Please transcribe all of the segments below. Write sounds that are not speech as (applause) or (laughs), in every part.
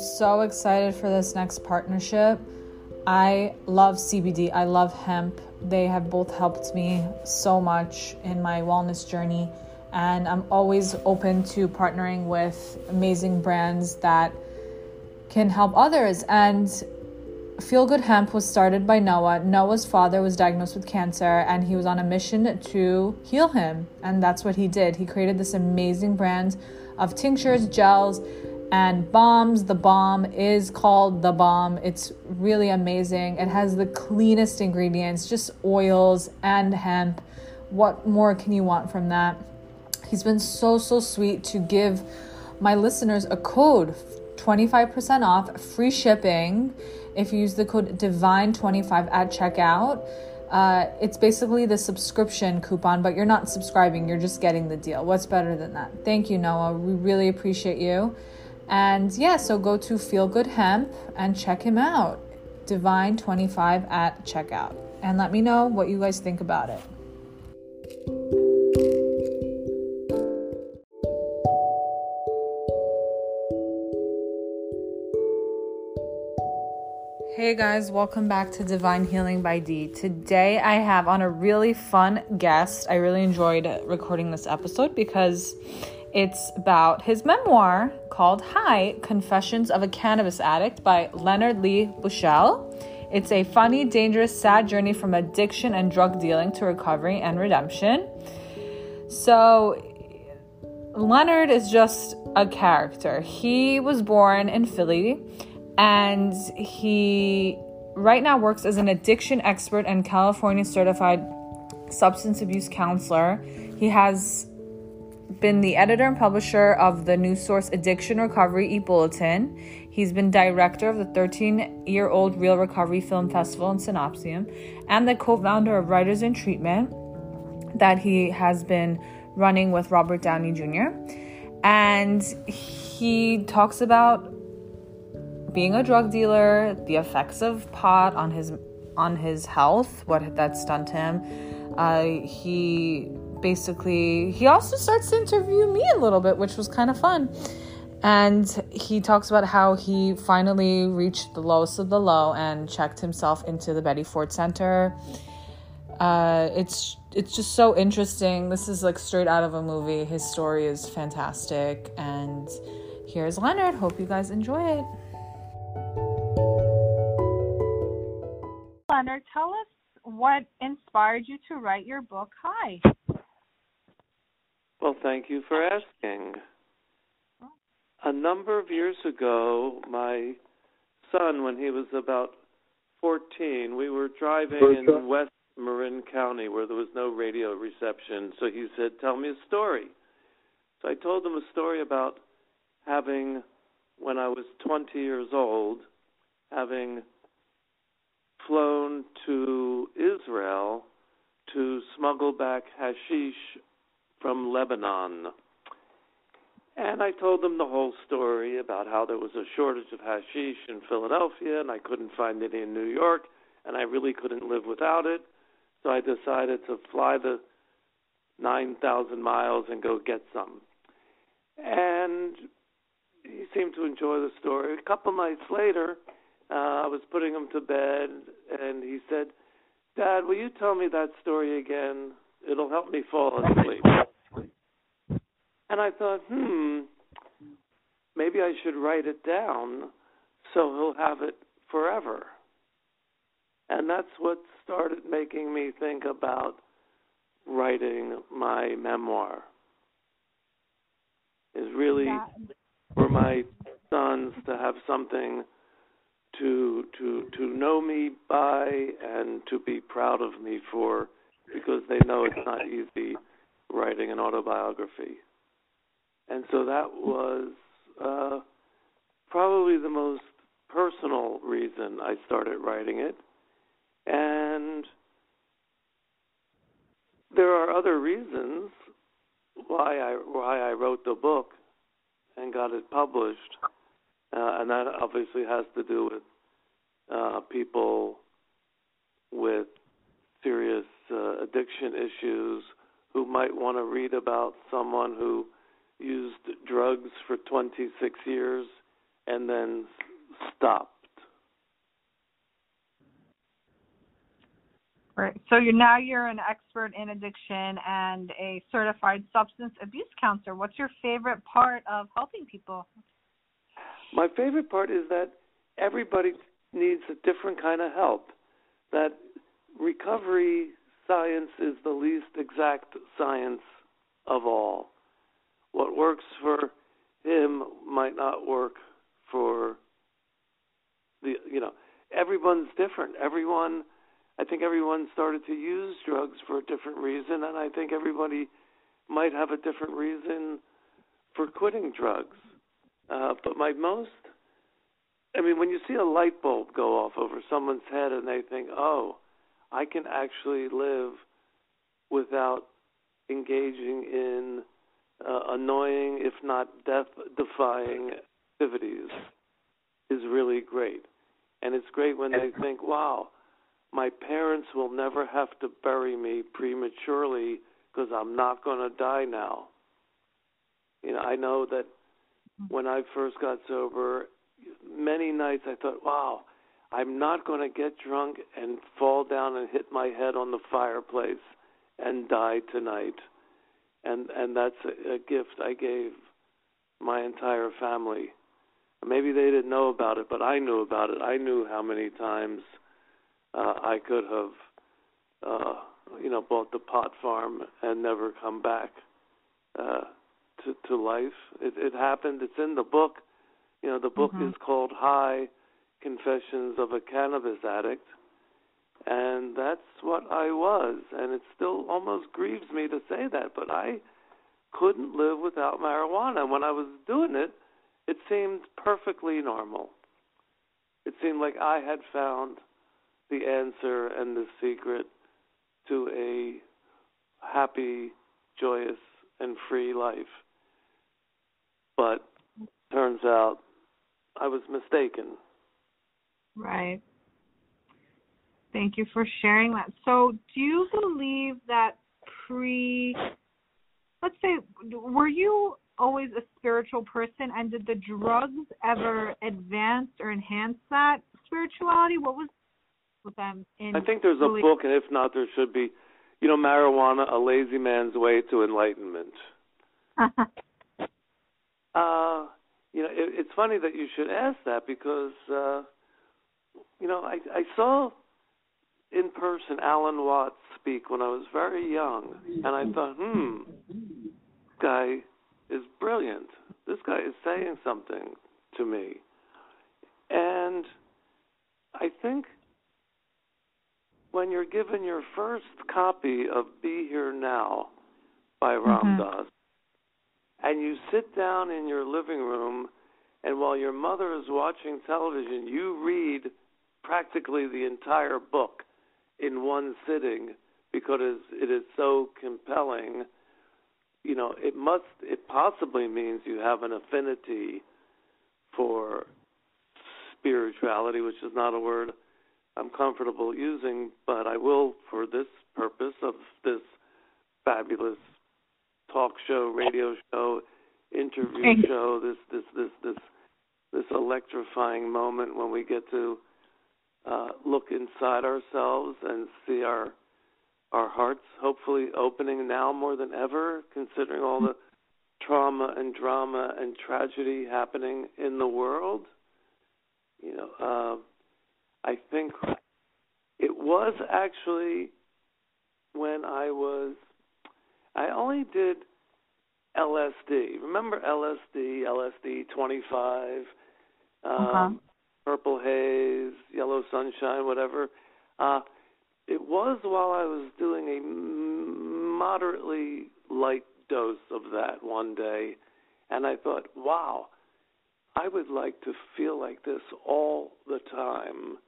so excited for this next partnership. I love CBD, I love hemp. They have both helped me so much in my wellness journey, and I'm always open to partnering with amazing brands that can help others. And Feel Good Hemp was started by Noah. Noah's father was diagnosed with cancer and he was on a mission to heal him. And that's what he did. He created this amazing brand of tinctures, gels, and balms. The bomb is called The Bomb. It's really amazing. It has the cleanest ingredients, just oils and hemp. What more can you want from that? He's been so, so sweet to give my listeners a code 25% off, free shipping if you use the code DIVINE25 at checkout. Uh, it's basically the subscription coupon, but you're not subscribing, you're just getting the deal. What's better than that? Thank you, Noah. We really appreciate you. And yeah, so go to Feel Good Hemp and check him out. Divine25 at checkout. And let me know what you guys think about it. Hey guys, welcome back to Divine Healing by D. Today I have on a really fun guest. I really enjoyed recording this episode because it's about his memoir called High Confessions of a Cannabis Addict by Leonard Lee Buschel. It's a funny, dangerous, sad journey from addiction and drug dealing to recovery and redemption. So, Leonard is just a character. He was born in Philly and he right now works as an addiction expert and California certified substance abuse counselor. He has been the editor and publisher of the New Source Addiction Recovery e Bulletin. He's been director of the 13 year old Reel Recovery Film Festival in Symposium and the co founder of Writers in Treatment that he has been running with Robert Downey Jr. And he talks about being a drug dealer, the effects of pot on his on his health, what that's done him. Uh, he basically he also starts to interview me a little bit, which was kind of fun. And he talks about how he finally reached the lowest of the low and checked himself into the Betty Ford Center. Uh, it's it's just so interesting. This is like straight out of a movie. His story is fantastic, and here's Leonard. Hope you guys enjoy it. Leonard, tell us what inspired you to write your book, High. Well, thank you for asking. A number of years ago, my son, when he was about 14, we were driving in West Marin County where there was no radio reception. So he said, Tell me a story. So I told him a story about having, when I was 20 years old, having flown to Israel to smuggle back hashish from Lebanon. And I told them the whole story about how there was a shortage of hashish in Philadelphia and I couldn't find any in New York and I really couldn't live without it. So I decided to fly the 9,000 miles and go get some. And he seemed to enjoy the story. A couple nights later, uh, I was putting him to bed, and he said, "Dad, will you tell me that story again? It'll help me fall asleep." And I thought, hmm, maybe I should write it down so he'll have it forever. And that's what started making me think about writing my memoir. Is really for my sons to have something to to to know me by and to be proud of me for because they know it's not easy writing an autobiography. And so that was uh, probably the most personal reason I started writing it. And there are other reasons why I why I wrote the book and got it published. Uh, and that obviously has to do with uh, people with serious uh, addiction issues who might want to read about someone who used drugs for 26 years and then stopped. Right. So you're now you're an expert in addiction and a certified substance abuse counselor. What's your favorite part of helping people? My favorite part is that everybody needs a different kind of help. That recovery science is the least exact science of all. What works for him might not work for the you know everyone's different. Everyone I think everyone started to use drugs for a different reason, and I think everybody might have a different reason for quitting drugs. Uh, but my most, I mean, when you see a light bulb go off over someone's head and they think, oh, I can actually live without engaging in uh, annoying, if not death defying activities, is really great. And it's great when they think, wow, my parents will never have to bury me prematurely because I'm not going to die now. You know, I know that when I first got sober, many nights I thought, wow, I'm not going to get drunk and fall down and hit my head on the fireplace and die tonight. And and that's a, a gift I gave my entire family. Maybe they didn't know about it, but I knew about it. I knew how many times uh, I could have, uh, you know, bought the pot farm and never come back uh, to to life. It, it happened. It's in the book. You know, the book mm-hmm. is called High Confessions of a Cannabis Addict, and that's what I was. And it still almost grieves me to say that, but I couldn't live without marijuana. When I was doing it, it seemed perfectly normal. It seemed like I had found the answer and the secret to a happy, joyous, and free life. But turns out I was mistaken. Right. Thank you for sharing that. So, do you believe that pre, let's say, were you always a spiritual person and did the drugs ever advance or enhance that spirituality? What was with them in I think there's a book, and if not, there should be. You know, marijuana: A Lazy Man's Way to Enlightenment. (laughs) uh, you know, it, it's funny that you should ask that because, uh, you know, I, I saw in person Alan Watts speak when I was very young, and I thought, hmm, this guy is brilliant. This guy is saying something to me, and I think when you're given your first copy of Be Here Now by Ram mm-hmm. Dass, and you sit down in your living room, and while your mother is watching television, you read practically the entire book in one sitting because it is so compelling. You know, it must, it possibly means you have an affinity for spirituality, which is not a word I'm comfortable using, but I will, for this purpose of this fabulous talk show, radio show, interview show, this this this this this electrifying moment when we get to uh, look inside ourselves and see our our hearts hopefully opening now more than ever, considering all the trauma and drama and tragedy happening in the world. You know, uh, I think it was actually when I was I only did LSD. Remember LSD, LSD 25, um, uh-huh. Purple Haze, Yellow Sunshine, whatever. Uh, it was while I was doing a moderately light dose of that one day, and I thought, wow, I would like to feel like this all the time.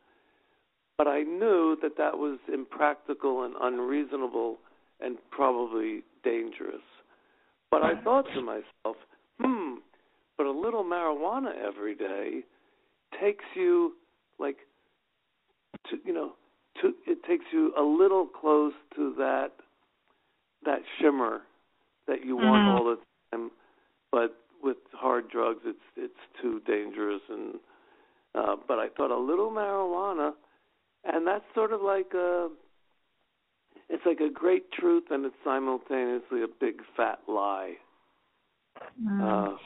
But I knew that that was impractical and unreasonable and probably dangerous. But I thought to myself, hmm, but a little marijuana every day takes you like to you know to it takes you a little close to that that shimmer that you want mm-hmm. all the time but with hard drugs. It's it's too dangerous, and uh, but I thought a little marijuana, and that's sort of like a. It's like a great truth, and it's simultaneously a big fat lie. Mm. Uh,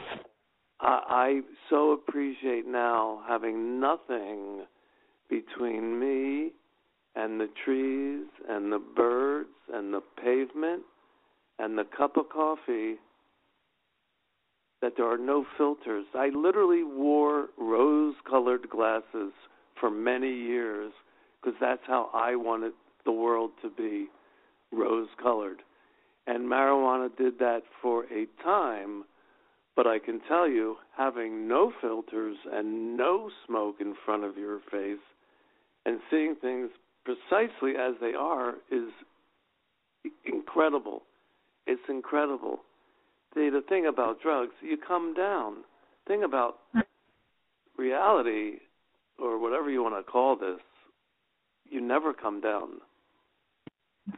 I, I so appreciate now having nothing between me and the trees and the birds and the pavement and the cup of coffee that there are no filters. I literally wore rose colored glasses for many years because that's how I wanted the world to be rose colored. And marijuana did that for a time, but I can tell you, having no filters and no smoke in front of your face and seeing things precisely as they are is incredible. It's incredible. The, the thing about drugs, you come down. Thing about reality, or whatever you want to call this, you never come down.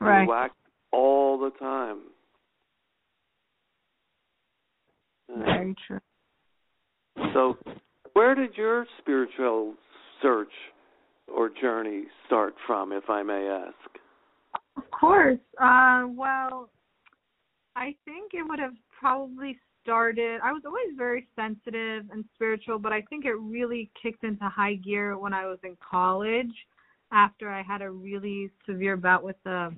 Right. You whack all the time. Very true. So, where did your spiritual search or journey start from, if I may ask? Of course. Uh, well, I think it would have probably started. I was always very sensitive and spiritual, but I think it really kicked into high gear when I was in college after I had a really severe bout with the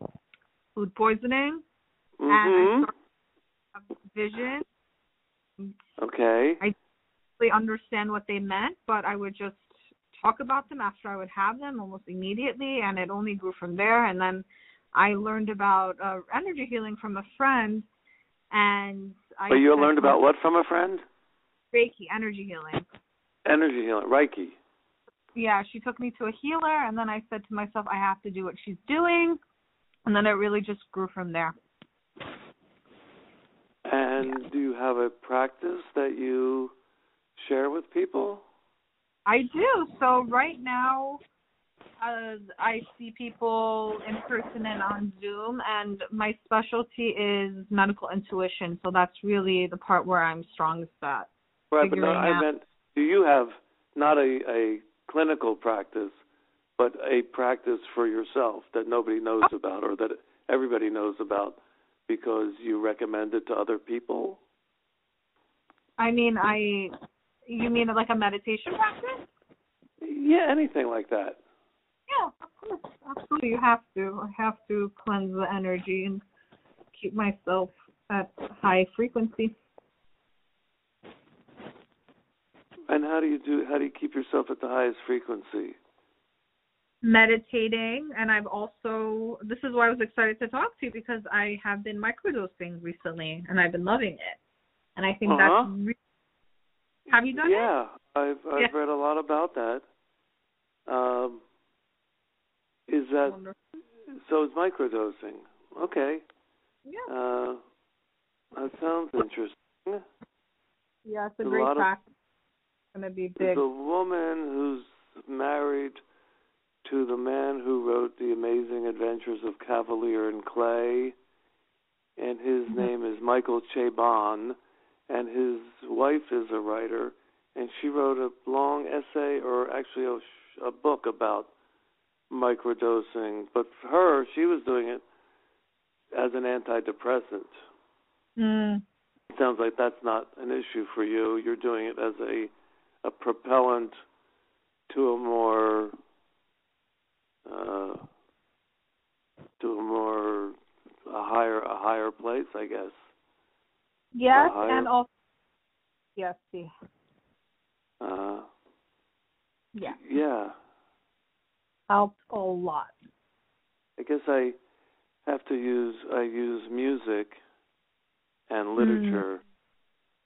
food poisoning and I Mm-hmm. started vision. Okay. I really understand what they meant, but I would just talk about them after I would have them almost immediately, and it only grew from there. And then I learned about uh, energy healing from a friend, and I. But you learned about what from a friend? Reiki energy healing. Energy healing, Reiki. Yeah, she took me to a healer, and then I said to myself, I have to do what she's doing, and then it really just grew from there. And do you have a practice that you share with people? I do. So right now, uh, I see people in person and on Zoom, and my specialty is medical intuition. So that's really the part where I'm strongest at. Right, but no, I meant, do you have not a, a clinical practice, but a practice for yourself that nobody knows about or that everybody knows about because you recommend it to other people? I mean, I. You mean like a meditation practice? Yeah, anything like that. Yeah, of course, absolutely. You have to. I have to cleanse the energy and keep myself at high frequency. And how do you do? How do you keep yourself at the highest frequency? Meditating and I've also this is why I was excited to talk to you because I have been microdosing recently and I've been loving it. And I think Uh-huh. that's re- Have you done it? yeah, I've I've Yeah. read a lot about that. Um, is that Wonderful. so? It's microdosing. Okay. Yeah. Uh, that sounds interesting. Yeah, it's a a great of- practice. It's gonna be big. The woman who's married to the man who wrote The Amazing Adventures of Kavalier and Clay, and his Mhm. name is Michael Chabon, and his wife is a writer, and she wrote a long essay, or actually a, a book about microdosing. But for her, she was doing it as an antidepressant. Mm. Sounds like that's not an issue for you. You're doing it as a a propellant to a more uh, to a more a higher a higher place, I guess. Yes, higher- and also yes, yeah. Uh, Yeah. yeah, Helped a lot. I guess I have to use I use music and literature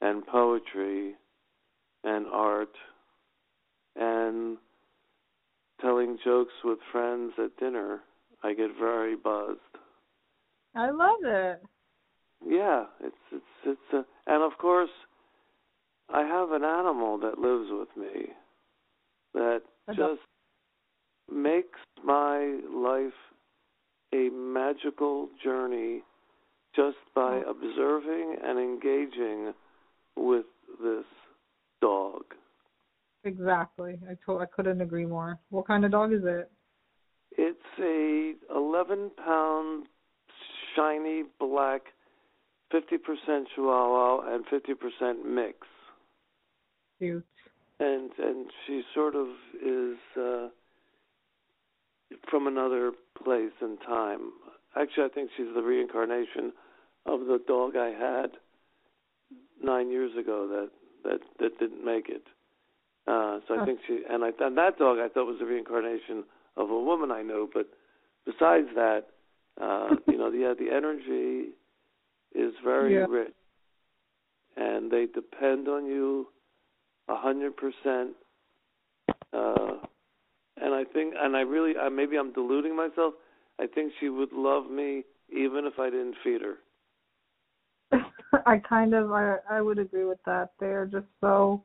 and poetry and art and telling jokes with friends at dinner. I get very buzzed. I love it. Yeah, it's it's it's a, and of course I have an animal that lives with me that dog. just makes my life a magical journey just by Oh. observing and engaging with this Exactly. I told I couldn't agree more. What kind of dog is it? It's a 11 pound shiny black 50% Chihuahua and 50% mix. Cute. And and she sort of is uh from another place and time. Actually, I think she's the reincarnation of the dog I had nine years ago that that that didn't make it. Uh, so I think she and I and that dog I thought was a reincarnation of a woman I knew. But besides that, uh, (laughs) you know, yeah, the energy is very Yeah. rich, and they depend on you a hundred percent. Uh, and I think, and I really, uh, maybe I'm deluding myself. I think she would love me even if I didn't feed her. (laughs) I kind of I I would agree with that. They're just so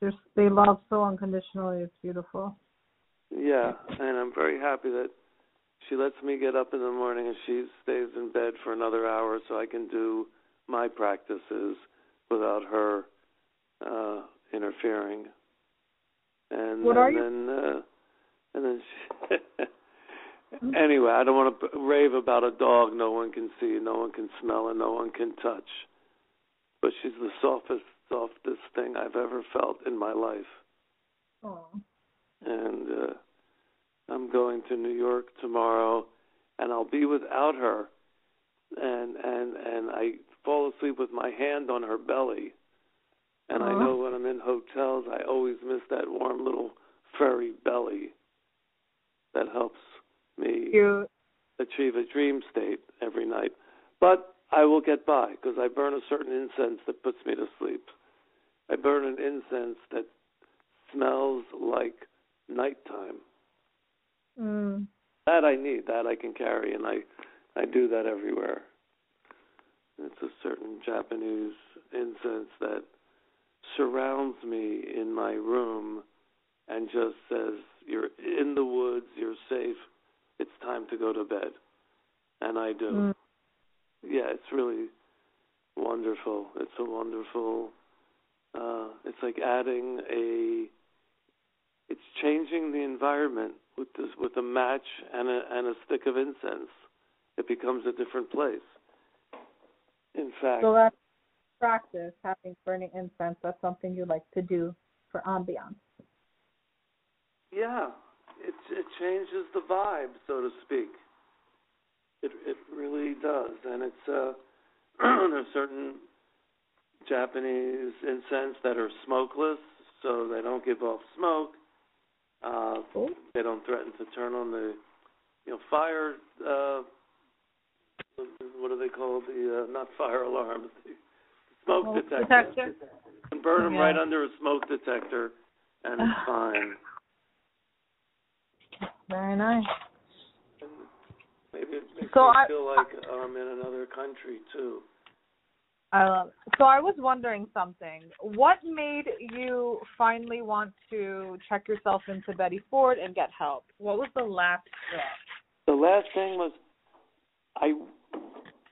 they're they love so unconditionally. It's beautiful. Yeah, and I'm very happy that she lets me get up in the morning and she stays in bed for another hour so I can do my practices without her uh interfering. And, What and are you- then uh and then she (laughs) Anyway, I don't want to rave about a dog no one can see, no one can smell, and no one can touch. But she's the softest, softest thing I've ever felt in my life. Oh. and uh, I'm going to New York tomorrow, and I'll be without her, and and and I fall asleep with my hand on her belly, and I know when I'm in hotels, I always miss that warm little furry belly. That helps me Cute. achieve a dream state every night, but I will get by because I burn a certain incense that puts me to sleep. I burn an incense that smells like nighttime. Mm. That I need, that I can carry, and I I do that everywhere. It's a certain Japanese incense that surrounds me in my room and just says, "You're in the woods, you're safe. It's time to go to bed." And I do. Mm. Yeah, it's really wonderful. It's a wonderful uh it's like adding a it's changing the environment with this with a match and a and a stick of incense. It becomes a different place. In fact, So that's practice having burning incense. That's something you like to do for ambiance. yeah, it it changes the vibe, so to speak. It it really does, and it's uh (clears throat) there's certain Japanese incense that are smokeless, so they don't give off smoke. Uh, Cool. they don't threaten to turn on the you know fire uh what do they call the uh, not fire alarms (laughs) the smoke Smoke detector. detector. You can burn them Yeah. right under a smoke detector and it's fine Very nice. and maybe it makes So me I- feel like I'm in another country too I love it. So I was wondering something. What made you finally want to check yourself into Betty Ford and get help? What was the last step? the last thing was I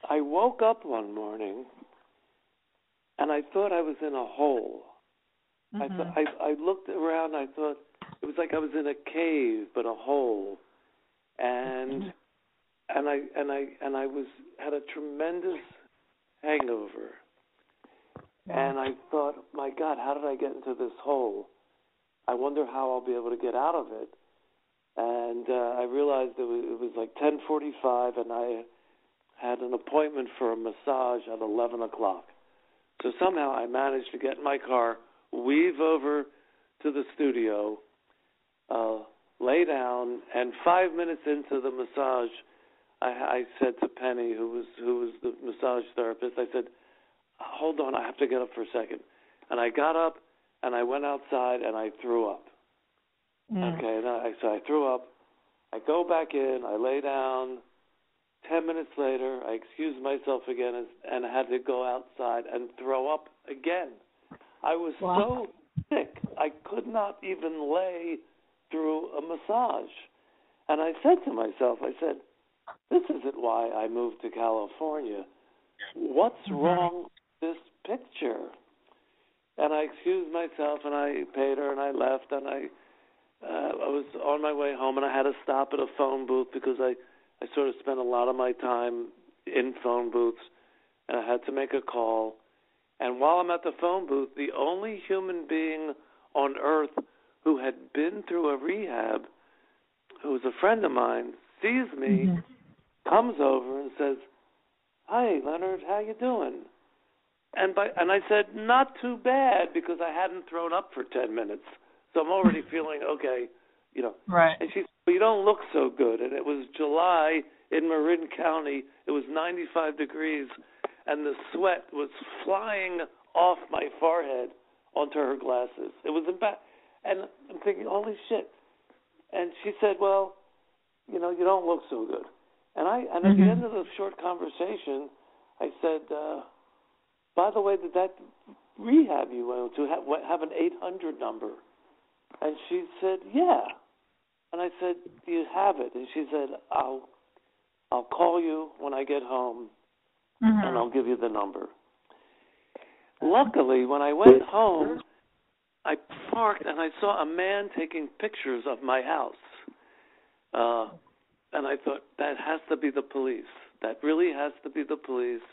I woke up one morning and I thought I was in a hole I Mhm. thought I I looked around. I thought it was like I was in a cave, but a hole, and and I and I and I was had a tremendous hangover, and I thought, my God, how did I get into this hole? I wonder how I'll be able to get out of it. And uh, I realized it was, it was like 10:45, and I had an appointment for a massage at 11 o'clock. So somehow I managed to get in my car, weave over to the studio, uh, lay down, and five minutes into the massage, I, I said to Penny, who was who was the massage therapist, I said, "Hold on, I have to get up for a second. And I got up and I went outside and I threw up. Mm. Okay, and I, so I threw up. I go back in, I lay down. Ten minutes later, I excused myself again and, and had to go outside and throw up again. I was Wow. so sick, I could not even lay through a massage. And I said to myself, I said, this isn't why I moved to California. What's Mhm. wrong with this picture? And I excused myself and I paid her and I left and I uh, I was on my way home and I had to stop at a phone booth because I I sort of spent a lot of my time in phone booths and I had to make a call. And while I'm at the phone booth, the only human being on earth who had been through a rehab, who was a friend of mine, sees me, mm-hmm. Comes over and says, "Hi, Leonard, how you doing?" And by and I said, "Not too bad," because I hadn't thrown up for ten minutes, so I'm already (laughs) feeling okay, you know. Right. And she said, well, "You don't look so good." And it was July in Marin County. It was 95 degrees, and the sweat was flying off my forehead onto her glasses. It was bad, and I'm thinking, "Holy shit!" And she said, "Well, you know, you don't look so good." And I and at mm-hmm. the end of the short conversation, I said. uh by the way, did that rehab you went to have, have an 800 number? And she said, yeah. And I said, do you have it? And she said, I'll I'll call you when I get home, mm-hmm. and I'll give you the number. Luckily, when I went home, I parked and I saw a man taking pictures of my house. Uh, and I thought that has to be the police. That really has to be the police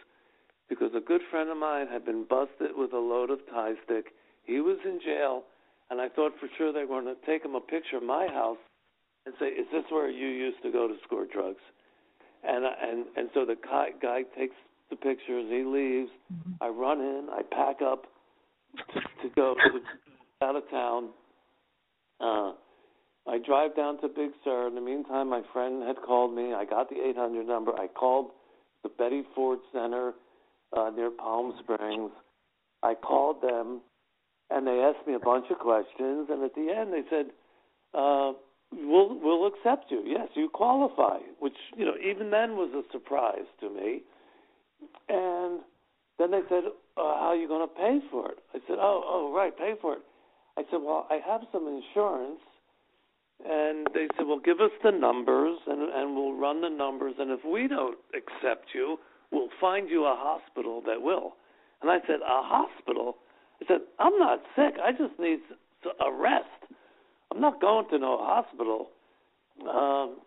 because a good friend of mine had been busted with a load of Thai stick. He was in jail, and I thought for sure they were going to take him a picture of my house and say, "Is this where you used to go to score drugs?" And and and so the guy, guy takes the pictures. He leaves. Mm-hmm. I run in. I pack up to, to go to, out of town. Uh, I drive down to Big Sur. In the meantime, my friend had called me. I got the 800 number. I called the Betty Ford Center uh, near Palm Springs. I called them, and they asked me a bunch of questions. And at the end, they said, uh, "We'll we'll accept you. Yes, you qualify." Which you know, even then was a surprise to me. And then they said, uh, "How are you going to pay for it?" I said, "Oh, oh, right, pay for it." I said, "Well, I have some insurance." And they said, "Well, give us the numbers, and and we'll run the numbers. And if we don't accept you, we'll find you a hospital that will. And I said, a hospital? I said, I'm not sick. I just need a rest. I'm not going to no hospital. Um,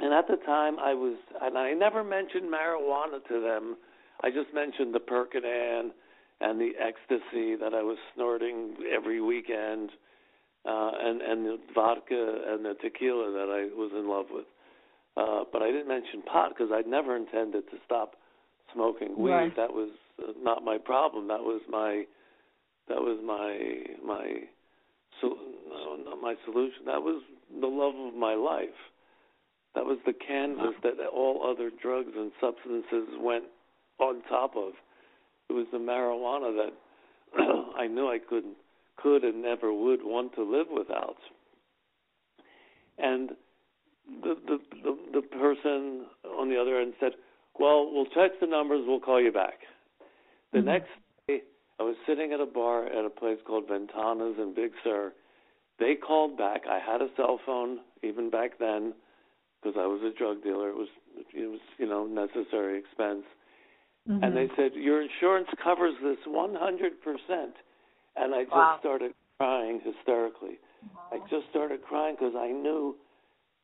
and at the time, I was, and I never mentioned marijuana to them. I just mentioned the Percodan and the ecstasy that I was snorting every weekend, uh, and and the vodka and the tequila that I was in love with. Uh, but I didn't mention pot because I'd never intended to stop smoking weed. Right. That was uh, not my problem. That was my that was my my so no, not my solution. That was the love of my life. That was the canvas that all other drugs and substances went on top of. It was the marijuana that (clears throat) I knew I couldn't could and never would want to live without. And the, the the the person on the other end said, "Well, we'll check the numbers. We'll call you back." The mm-hmm. next day, I was sitting at a bar at a place called Ventanas in Big Sur. They called back. I had a cell phone even back then because I was a drug dealer. It was it was you know necessary expense. Mm-hmm. And they said your insurance covers this 100%. And I just wow. started crying hysterically. I just started crying because I knew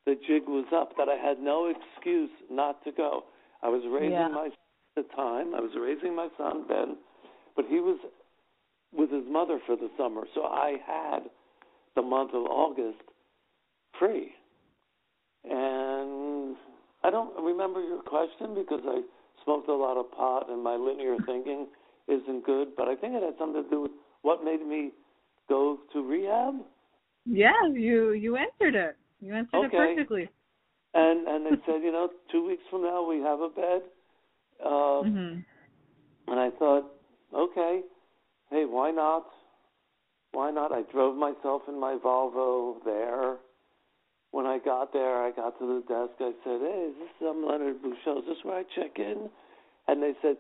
the jig was up, that I had no excuse not to go. I was raising yeah. my at the time. I was raising my son Ben, but he was with his mother for the summer, so I had the month of August free. And I don't remember your question because I smoked a lot of pot and my linear thinking isn't good, but I think it had something to do with what made me go to rehab. Yeah, you you answered it. You answered okay. it perfectly. And and they (laughs) said, you know, two weeks from now we have a bed. Uh, mm-hmm. And I thought, okay, hey, why not? Why not? I drove myself in my Volvo there. When I got there, I got to the desk. I said, hey, is this um, Leonard Buschel? Is this where I check in? And they said,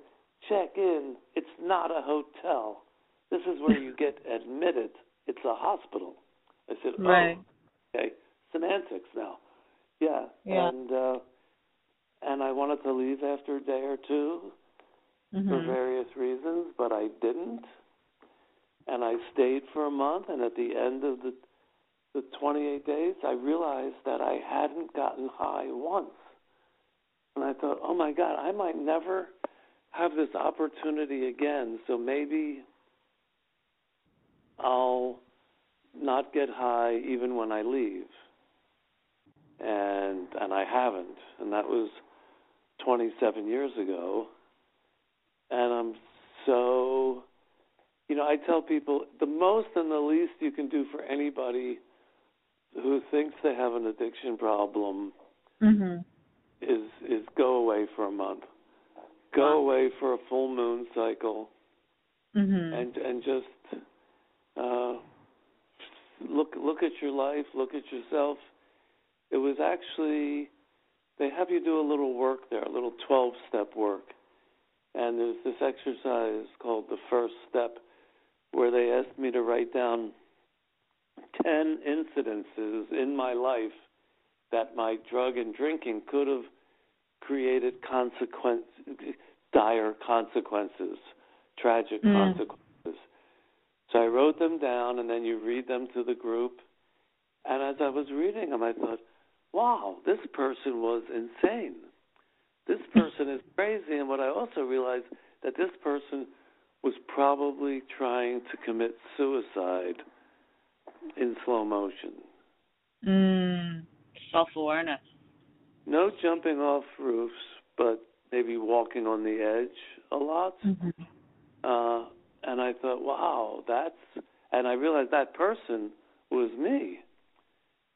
check in. It's not a hotel. This is where you get admitted. It's a hospital. I said, oh, right. okay semantics now. Yeah. yeah. And uh and I wanted to leave after a day or 2 mm-hmm. for various reasons, but I didn't. And I stayed for a month, and at the end of the the 28 days, I realized that I hadn't gotten high once. And I thought, oh my God, I might never have this opportunity again. So maybe I'll not get high even when I leave. And and I haven't. And that was 27 years ago. And I'm so you know, I tell people the most and the least you can do for anybody who thinks they have an addiction problem mm-hmm. is is go away for a month. Go away for a full moon cycle. Mm-hmm. And and just uh look look at your life, look at yourself. It was actually they have you do a little work there, a little 12 step work. And there's this exercise called the first step where they asked me to write down 10 incidences in my life that my drug and drinking could have created consequence dire consequences, tragic mm. consequences. So I wrote them down and then you read them to the group. And as I was reading them I thought, wow, this person was insane. This person is crazy and what I also realized that this person was probably trying to commit suicide in slow motion. Mm, self awareness. No jumping off roofs, but maybe walking on the edge a lot. Mm-hmm. Uh, and I thought, wow, that's. And I realized that person was me.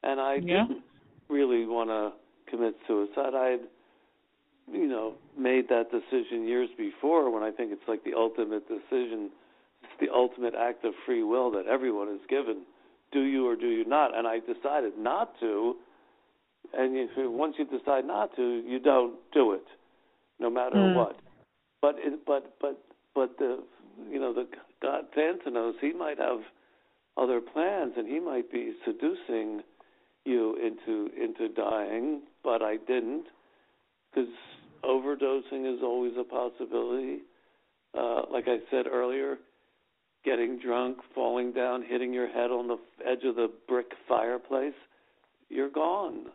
And I yeah. didn't really want to commit suicide. I had, you know, made that decision years before when I think it's like the ultimate decision. It's the ultimate act of free will that everyone is given do you or do you not? And I decided not to. And if, once you decide not to, you don't do it, no matter mm. what. But it, but but but the you know the God Thanatos, he might have other plans, and he might be seducing you into into dying. But I didn't, because overdosing is always a possibility. Uh, like I said earlier, getting drunk, falling down, hitting your head on the edge of the brick fireplace, you're gone.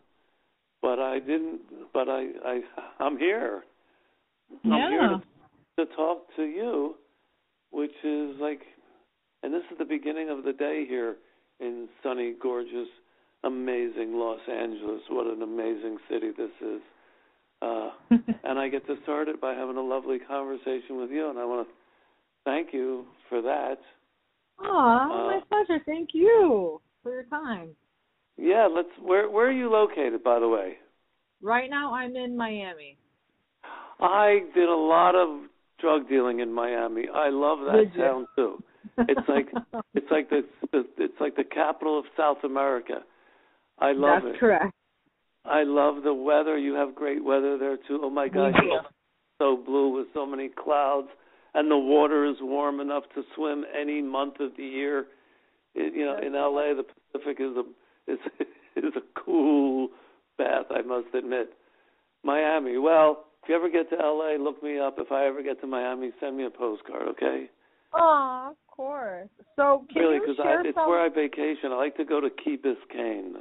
But I didn't. But I, I, I'm here. Yeah. I'm here to, to talk to you, which is like, and this is the beginning of the day here in sunny, gorgeous, amazing Los Angeles. What an amazing city this is. Uh, (laughs) and I get to start it by having a lovely conversation with you, and I want to thank you for that. Aw, uh, my pleasure. Thank you for your time. Yeah, let's. Where Where are you located, by the way? Right now, I'm in Miami. I did a lot of drug dealing in Miami. I love that town too. It's like (laughs) it's like the, the it's like the capital of South America. I love That's it. That's correct. I love the weather. You have great weather there too. Oh my God, so blue with so many clouds and the water is warm enough to swim any month of the year. It, you know, in LA, the Pacific is a is (laughs) is a cool bath, I must admit. Miami, well, you ever get to LA, look me up. If I ever get to Miami, send me a postcard, okay? Oh, of course. So can really, because it's some... where I vacation. I like to go to Key Biscayne.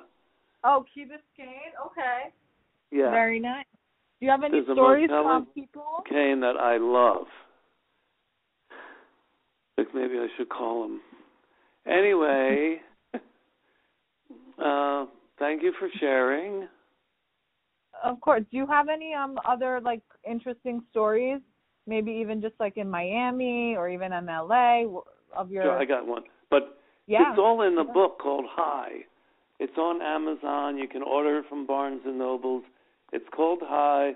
Oh, Key Biscayne. Okay. Yeah. Very nice. Do you have any There's stories from people? Kane that I love Like maybe I should call him. Anyway, (laughs) uh, thank you for sharing. Of course. Do you have any um other like interesting stories? Maybe even just like in Miami or even in LA of your. Sure, I got one, but yeah. it's all in the book called High. It's on Amazon. You can order it from Barnes and Nobles. It's called High: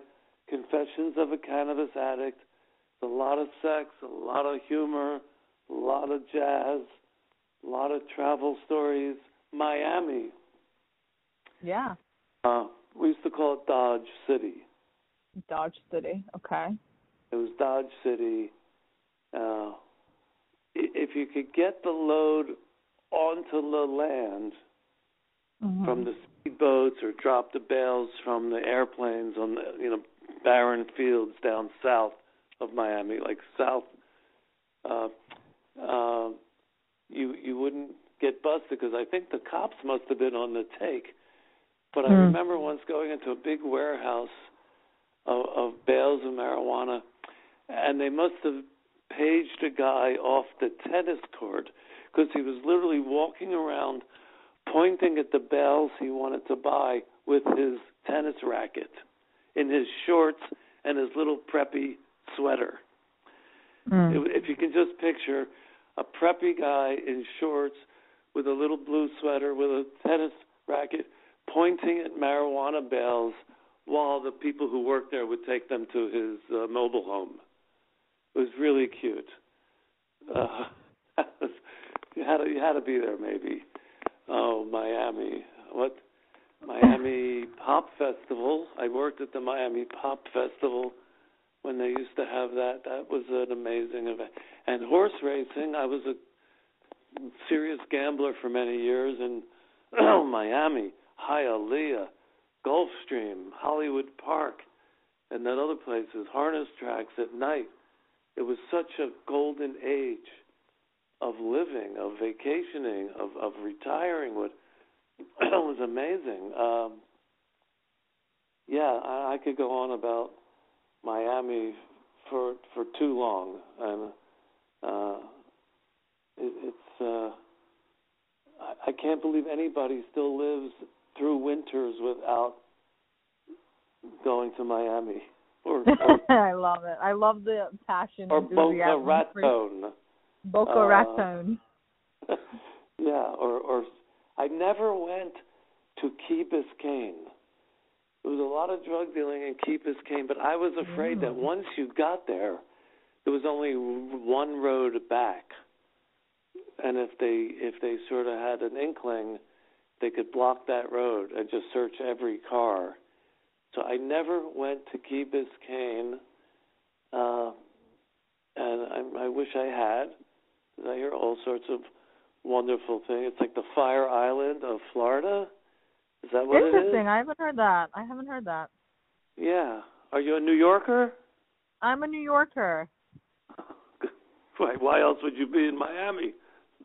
Confessions of a Cannabis Addict. It's a lot of sex, a lot of humor, a lot of jazz, a lot of travel stories. Miami. Yeah. Uh, we used to call it Dodge City. Dodge City. Okay. It was Dodge City. Uh, if you could get the load onto the land mm-hmm. from the speedboats or drop the bales from the airplanes on the you know barren fields down south of Miami, like south uh, uh, you you wouldn't get busted because I think the cops must have been on the take. But I Hmm. remember once going into a big warehouse of, of bales of marijuana, and they must have paged a guy off the tennis court because he was literally walking around pointing at the bales he wanted to buy with his tennis racket in his shorts and his little preppy sweater. Mm. If you can just picture a preppy guy in shorts with a little blue sweater with a tennis racket pointing at marijuana bales while the people who work there would take them to his uh, mobile home. It was really cute. Uh, (laughs) you had to you had to be there maybe. Oh, Miami. What Miami Pop Festival. I worked at the Miami Pop Festival when they used to have that. That was an amazing event. And horse racing, I was a serious gambler for many years in (clears throat) Miami, Hialeah, Gulfstream, Hollywood Park, and then other places, harness tracks at night. It was such a golden age of living, of vacationing, of of retiring. What (clears throat) was amazing. Um, yeah, I, I could go on about Miami for for too long, and uh, it, it's uh, I, I can't believe anybody still lives through winters without going to Miami or (laughs) or, I love it. I love the passion. or Boca Raton. Boca Uh, Raton. (laughs) yeah, or or I never went to Key Biscayne. There was a lot of drug dealing in Key Biscayne, but I was afraid that Mm. once you got there, there was only one road back, and if they if they sort of had an inkling, they could block that road and just search every car. So I never went to Key Biscayne, uh, and I, I wish I had. 'cause I hear all sorts of wonderful things. It's like the Fire Island of Florida. Is that what it is? Interesting. I haven't heard that. I haven't heard that. Yeah. Are you a New Yorker? I'm a New Yorker. (laughs) Why, why else would you be in Miami?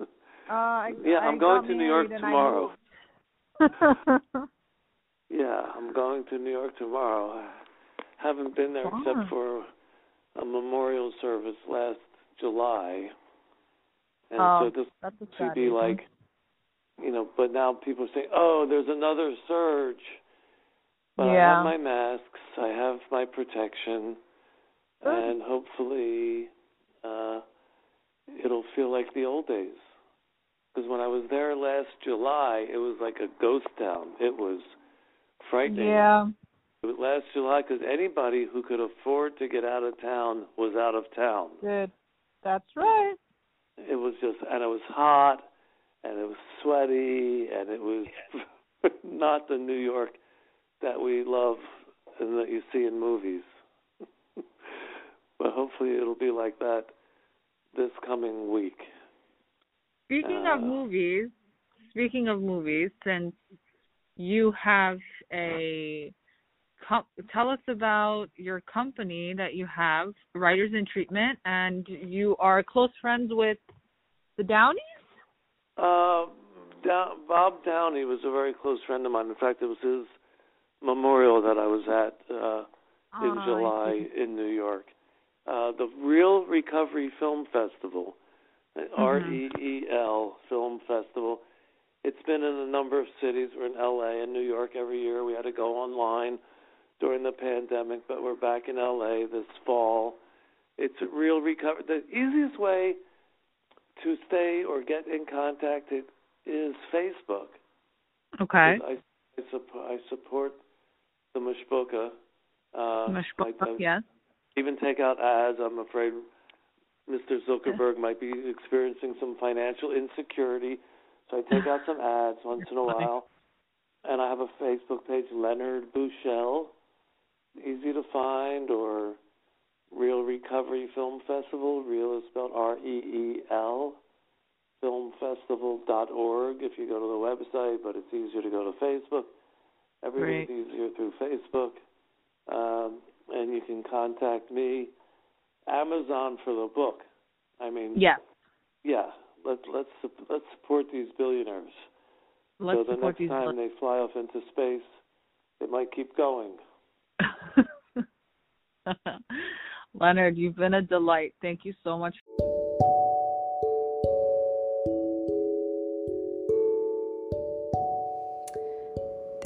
Uh, I, Yeah, I I'm going to New York married and I tomorrow. (laughs) Yeah, I'm going to New York tomorrow. I haven't been there Fun. except for a memorial service last July. And Oh, so this to be like, you know, but now people say, oh, there's another surge. But I have my masks, I have my protection, Good. and hopefully uh, it'll feel like the old days. Because when I was there last July, it was like a ghost town. It was frightening. Yeah. Last July because anybody who could afford to get out of town was out of town. Good. That's right. It was just, and it was hot, and it was sweaty, and it was (laughs) not the New York that we love and that you see in movies. (laughs) but hopefully it'll be like that this coming week. Speaking of Uh, movies, speaking of movies, since you have a com- tell us about your company that you have, Writers in Treatment, and you are close friends with the Downeys. Uh, Dow- Bob Downey was a very close friend of mine. In fact, it was his memorial that I was at uh, in Ah, July in New York. Uh, the Reel Recovery Film Festival. R E E L Film Festival. It's been in a number of cities. We're in LA and New York every year. We had to go online during the pandemic, but we're back in LA this fall. It's a real recovery. The easiest way to stay or get in contact is Facebook. Okay. I, I, supp- I support the Mishpucha. Uh, Mishpucha, I, I yes. even take out ads. I'm afraid Mr. Zuckerberg might be experiencing some financial insecurity, so I take out some ads once in a (laughs) while. And I have a Facebook page, Leonard Buschel, easy to find, or Reel Recovery Film Festival. Real is spelled R E E L. Filmfestival.org if you go to the website, but it's easier to go to Facebook. Everything's easier through Facebook. Um, and you can contact me. Amazon for the book. I mean, yeah, yeah, let let's let's support these billionaires. Let's so the next time they fly off into space, they might keep going. (laughs) Leonard, you've been a delight. Thank you so much.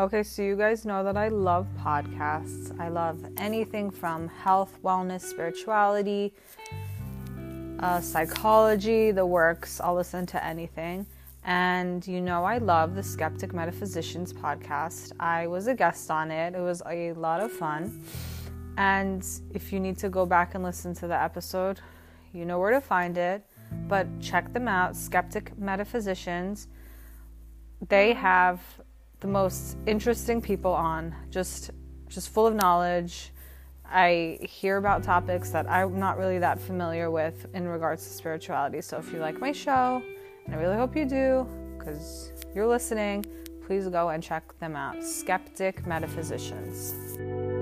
Okay, so you guys know that I love podcasts. I love anything from health, wellness, spirituality, uh, psychology, the works. I'll listen to anything. And you know, I love the Skeptic Metaphysicians podcast. I was a guest on it, it was a lot of fun. And if you need to go back and listen to the episode, you know where to find it. But check them out, Skeptic Metaphysicians. They have the most interesting people on, just just full of knowledge. I hear about topics that I'm not really that familiar with in regards to spirituality. So if you like my show, and I really hope you do, because you're listening, please go and check them out. Skeptic Metaphysicians.